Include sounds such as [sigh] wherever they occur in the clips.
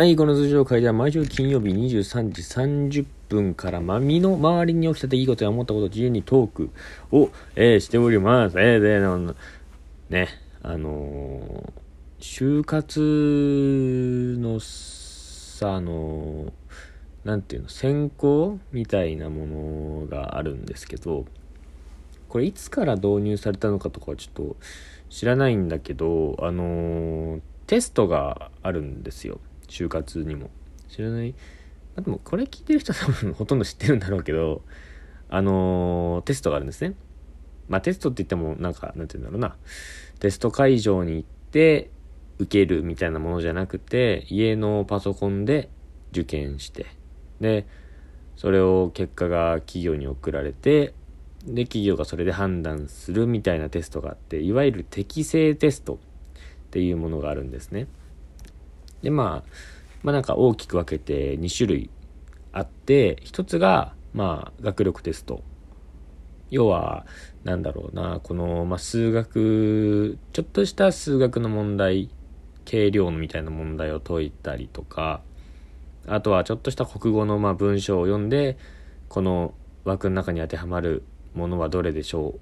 はい、この通常会では毎週金曜日23時30分から、ま、身の周りに起きた出来事や思ったことを自由にトークを、えーしております。えー、で、あのね、あのー就活のさ、あのーなんていうの、選考みたいなものがあるんですけど、これいつから導入されたのかとかはちょっと知らないんだけど、あのーテストがあるんですよ。就活にも。知らない？あでもこれ聞いてる人は多分ほとんど知ってるんだろうけど、あのーテストがあるんですね。まあテストって言ってもなんか、なんて言うんだろうな。テスト会場に行って受けるみたいなものじゃなくて、家のパソコンで受験して、で、それを結果が企業に送られて、で、企業がそれで判断するみたいなテストがあって、いわゆる適正テストっていうものがあるんですね。で、まあ、まあなんか大きく分けて2種類あって、一つが、まあ、学力テスト。要は、なんだろうな、この、まあ、数学、ちょっとした数学の問題、計量みたいな問題を解いたりとか、あとはちょっとした国語のまあ文章を読んで、この枠の中に当てはまるものはどれでしょう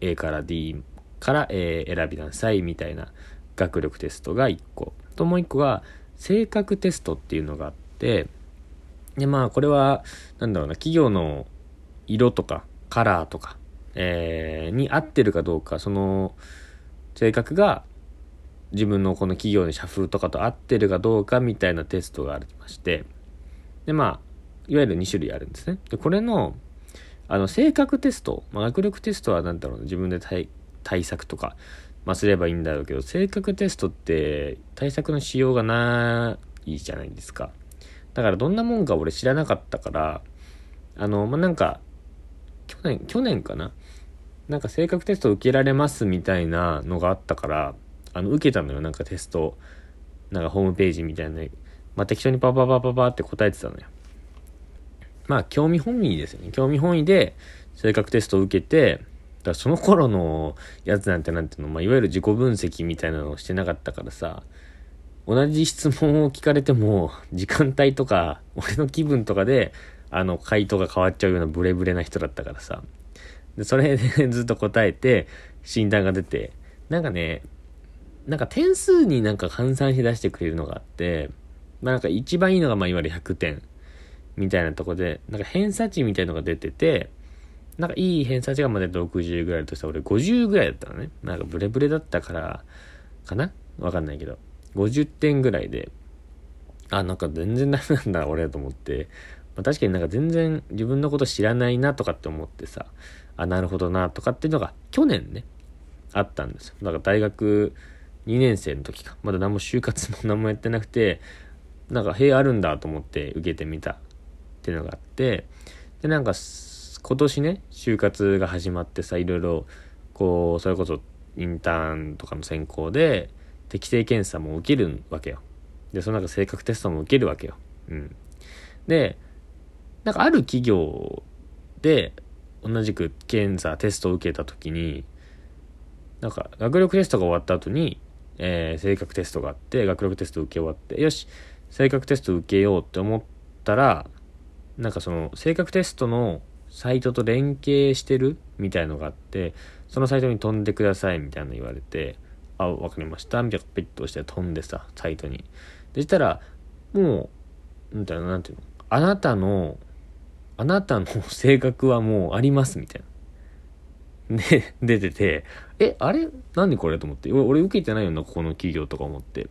?A から D から、え選びなさいみたいな学力テストが1個。ともう1個が性格テストっていうのがあって、でまあこれは、なんだろうな、企業の色とかカラーとか、えーに合ってるかどうか、その性格が自分のこの企業の社風とかと合ってるかどうかみたいなテストがありまして、で、まあ、いわゆる2種類あるんですね。で、これの、あの、性格テスト、まあ、学力テストは何だろうな、自分で対策とか、まあ、すればいいんだろうけど、性格テストって対策のしようがないじゃないですか。だからどんなもんか俺知らなかったから、あの、まあ、なんか、去年、去年かな？なんか性格テスト受けられますみたいなのがあったから、あの、受けたのよ、なんかテスト、なんかホームページみたいな、まあ、適当にパパパパパって答えてたのよ。まあ、興味本位ですよね。興味本位で性格テストを受けて、だその頃のやつなんてなんていうの、まあ、いわゆる自己分析みたいなのをしてなかったからさ、同じ質問を聞かれても、時間帯とか、俺の気分とかで、あの、回答が変わっちゃうようなブレブレな人だったからさ。で、それで [laughs] ずっと答えて、診断が出て、なんかね、なんか点数になんか換算し出してくれるのがあって、まあなんか一番いいのがまあいわゆる100点みたいなとこで、なんか偏差値みたいのが出てて、なんかいい偏差値がまで60ぐらいだとしたら俺50ぐらいだったのね。なんかブレブレだったから、かな？わかんないけど。50点ぐらいで、あ、なんか全然ダメなんだ俺と思って、まあ、確かになんか全然自分のこと知らないなとかって思ってさ、あ、なるほどなとかっていうのが去年ね、あったんですよ。だから大学2年生の時か。まだ何も就活も何もやってなくて、なんか、へえ、あるんだと思って受けてみたっていうのがあって、で、なんか、今年ね、就活が始まってさ、いろいろ、こう、それこそインターンとかの選考で、適正検査も受けるわけよ。で、その中性格テストも受けるわけよ。うん。で、なんかある企業で、同じく検査、テストを受けた時に、なんか、学力テストが終わった後に、えー性格テストがあって、学力テスト受け終わって、よし、性格テスト受けようって思ったら、なんかその、性格テストのサイトと連携してるみたいのがあって、そのサイトに飛んでくださいみたいなの言われて、あ、わかりました。みたいなペット押して飛んでさ、サイトに。でしたら、もう、みたいな、なんていうのあなたの、あなたの性格はもうありますみたいな。で、出てて、え、あれ？何これ？と思って。俺受けてないよな、ここの企業とか思って。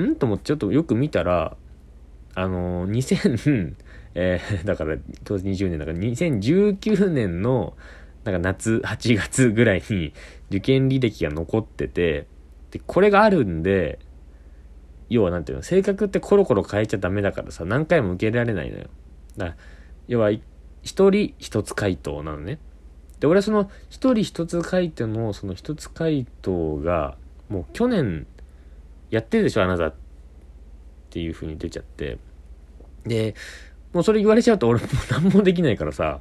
ん？と思ってちょっとよく見たら、あの、2000、えー [laughs] だから、当時20年だから、2019年の、なんか夏、8月ぐらいに受験履歴が残ってて、で、これがあるんで、要はなんていうの、性格ってコロコロ変えちゃダメだからさ、何回も受けられないのよ。だから、要は、一人一つ回答なのね。で、俺はその一人一つ回答の、その一つ回答が、もう去年やってるでしょ、あなたっていう風に出ちゃって。で、もうそれ言われちゃうと俺もう何もできないからさ、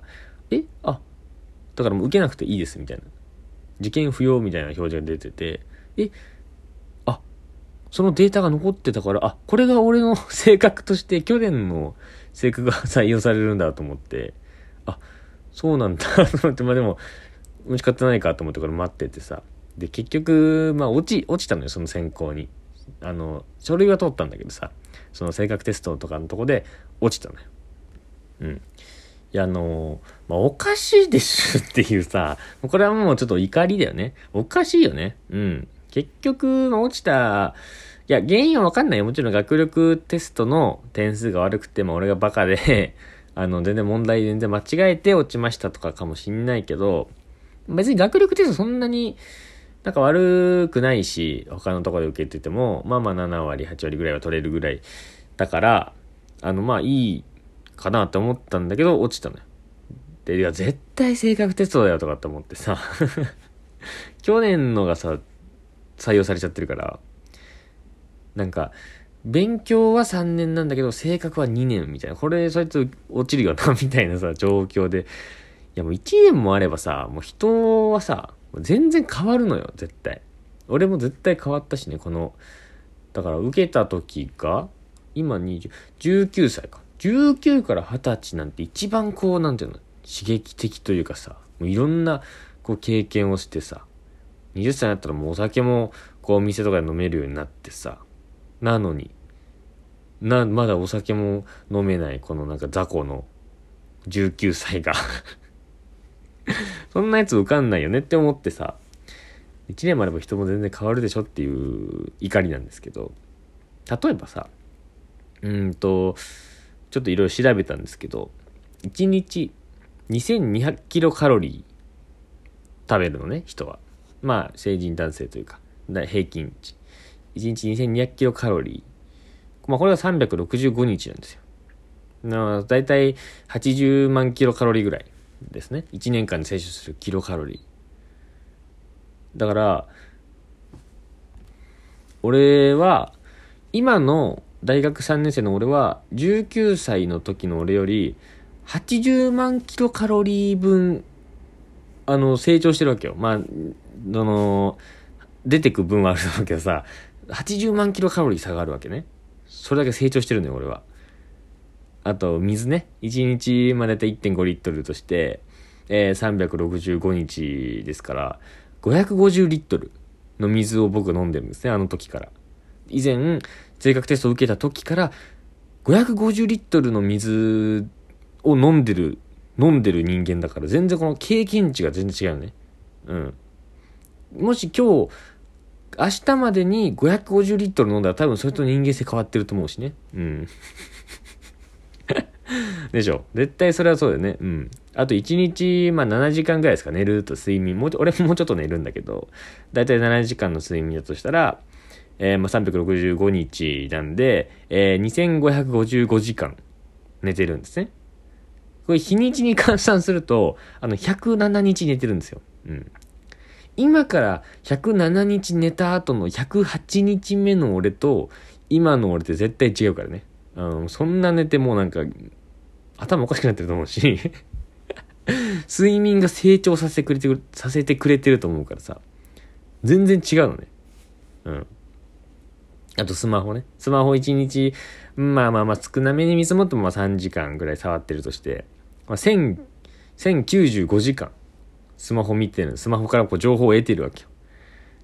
え？あ、だからもう受けなくていいですみたいな。受験不要みたいな表示が出てて、え、あ、そのデータが残ってたから、あ、これが俺の性格として去年の性格が採用されるんだと思って、あ、そうなんだと思って、まあでも、打ち勝ってないかと思ってこれ待っててさ。で、結局、まあ落ち、落ちたのよ、その選考に。あの、書類は通ったんだけどさ、その性格テストとかのとこで落ちたのよ。うん。いや、あのまあ、おかしいでしょっていうさ、これはもうちょっと怒りだよね。おかしいよね。うん。結局、まあ、落ちた、いや、原因はわかんないよ。もちろん学力テストの点数が悪くて、まあ、俺がバカで [laughs] あの、全然問題全然間違えて落ちましたとかかもしんないけど、別に学力テストそんなになんか悪くないし、他のところで受けてても、まあまあ7割、8割ぐらいは取れるぐらいだから、あの、まあいいかなって思ったんだけど、落ちたのよ。で、いや、絶対性格テストだよとかって思ってさ [laughs] 去年のがさ、採用されちゃってるから、なんか、勉強は3年なんだけど、性格は2年みたいな。これ、そいつ落ちるよな、みたいなさ、状況で。いや、もう1年もあればさ、もう人はさ、全然変わるのよ、絶対。俺も絶対変わったしね、この、だから受けた時が、今20、19歳か。19から20歳なんて一番こう、なんていうの、刺激的というかさ、もういろんなこう経験をしてさ、20歳になったらもうお酒もこうお店とかで飲めるようになってさ、なのに、な、まだお酒も飲めないこのなんか雑魚の19歳が。[laughs] そんなやつ受かんないよねって思ってさ、1年もあれば人も全然変わるでしょっていう怒りなんですけど、例えばさ、うんと、ちょっといろいろ調べたんですけど、1日2200キロカロリー食べるのね、人は。まあ、成人男性というか、平均値。1日2200キロカロリー。まあ、これが365日なんですよ。なだいたい80万キロカロリーぐらいですね。1年間に摂取するキロカロリー。だから、俺は、今の大学3年生の俺は、19歳の時の俺より、80万キロカロリー分、あの、成長してるわけよ。まあ、その、出てく分はあるわけどさ、80万キロカロリー差があるわけね。それだけ成長してるのよ、俺は。あと、水ね。1日、まあ、だいたい1.5リットルとして、えー、365日ですから、550リットルの水を僕飲んでるんですね、あの時から。以前、性格テストを受けた時から、550リットルの水を飲んでる、飲んでる人間だから、全然この経験値が全然違うね。うん。もし今日、明日までに550リットル飲んだら多分それと人間性変わってると思うしね。うん。[laughs] でしょ絶対それはそうだよね。うん。あと1日、まあ7時間ぐらいですか、寝ると睡眠。もう俺もうちょっと寝るんだけど、だいたい7時間の睡眠だとしたら、えー、まあ、365日なんで、えー、2555時間寝てるんですね。これ日にちに換算すると、あの、107日寝てるんですよ。うん。今から107日寝た後の108日目の俺と、今の俺って絶対違うからね。あの、そんな寝てもうなんか、頭おかしくなってると思うし [laughs] 睡眠が成長させてくれてる、させてくれてると思うからさ、全然違うのね。うん。あとスマホね。スマホ1日、まあまあまあ少なめに見積もってもまあ3時間ぐらい触ってるとして、まあ、1000、1095時間スマホ見てる、スマホからこう情報を得てるわけよ。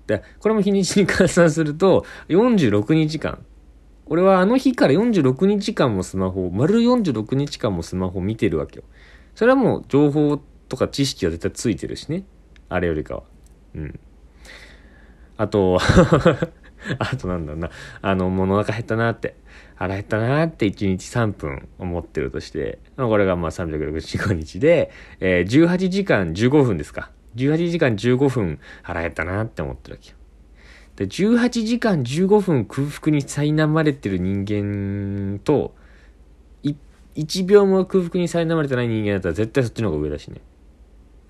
で、これも日にちに換算すると46日間。俺はあの日から46日間もスマホ、丸46日間もスマホ見てるわけよ。それはもう情報とか知識は絶対ついてるしね。あれよりかは。うん。あと、[laughs] あとなんだろうな。あの、もうお腹減ったなって。腹減ったなって1日3分思ってるとして、これがまあ365日で、えー、18時間15分ですか。18時間15分腹減ったなって思ってるわけよ。で、18時間15分空腹に苛まれてる人間と、1秒も空腹に苛まれてない人間だったら絶対そっちの方が上だしね。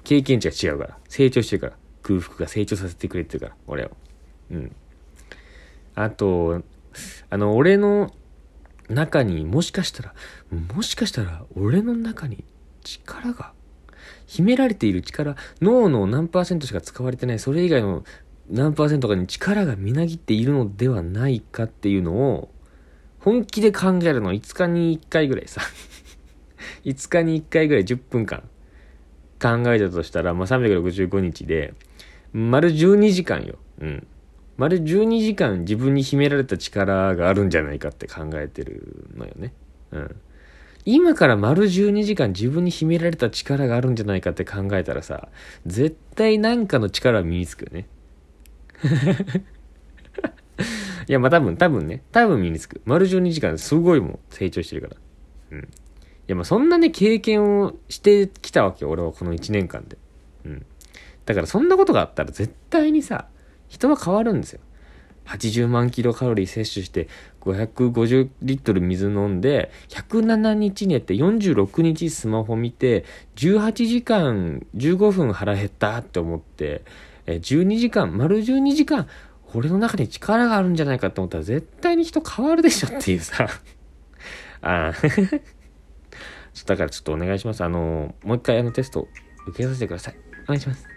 経験値が違うから。成長してるから。空腹が成長させてくれてるから。俺を。うん。あと、あの、俺の中にもしかしたら、もしかしたら俺の中に力が、秘められている力、脳の何パーセントしか使われてない、それ以外の何パーセントかに力がみなぎっているのではないかっていうのを本気で考えるの5日に1回ぐらいさ [laughs] 5日に1回ぐらい10分間考えたとしたら、まあ、365日で丸12時間よ。うん。丸12時間自分に秘められた力があるんじゃないかって考えてるのよね。うん。今から丸12時間自分に秘められた力があるんじゃないかって考えたらさ、絶対なんかの力は身につくよね。[laughs] いや、まあ多分、多分ね、多分身につく。丸12時間すごいもう成長してるから。うん。いや、まそんなね、経験をしてきたわけよ、俺はこの1年間で。うん。だからそんなことがあったら絶対にさ、人は変わるんですよ。80万キロカロリー摂取して550リットル水飲んで107日寝て46日スマホ見て18時間15分腹減ったって思って12時間丸12時間俺の中に力があるんじゃないかって思ったら絶対に人変わるでしょっていうさ。ああ [laughs] だからちょっとお願いします。あのもう一回あのテスト受けさせてください。お願いします。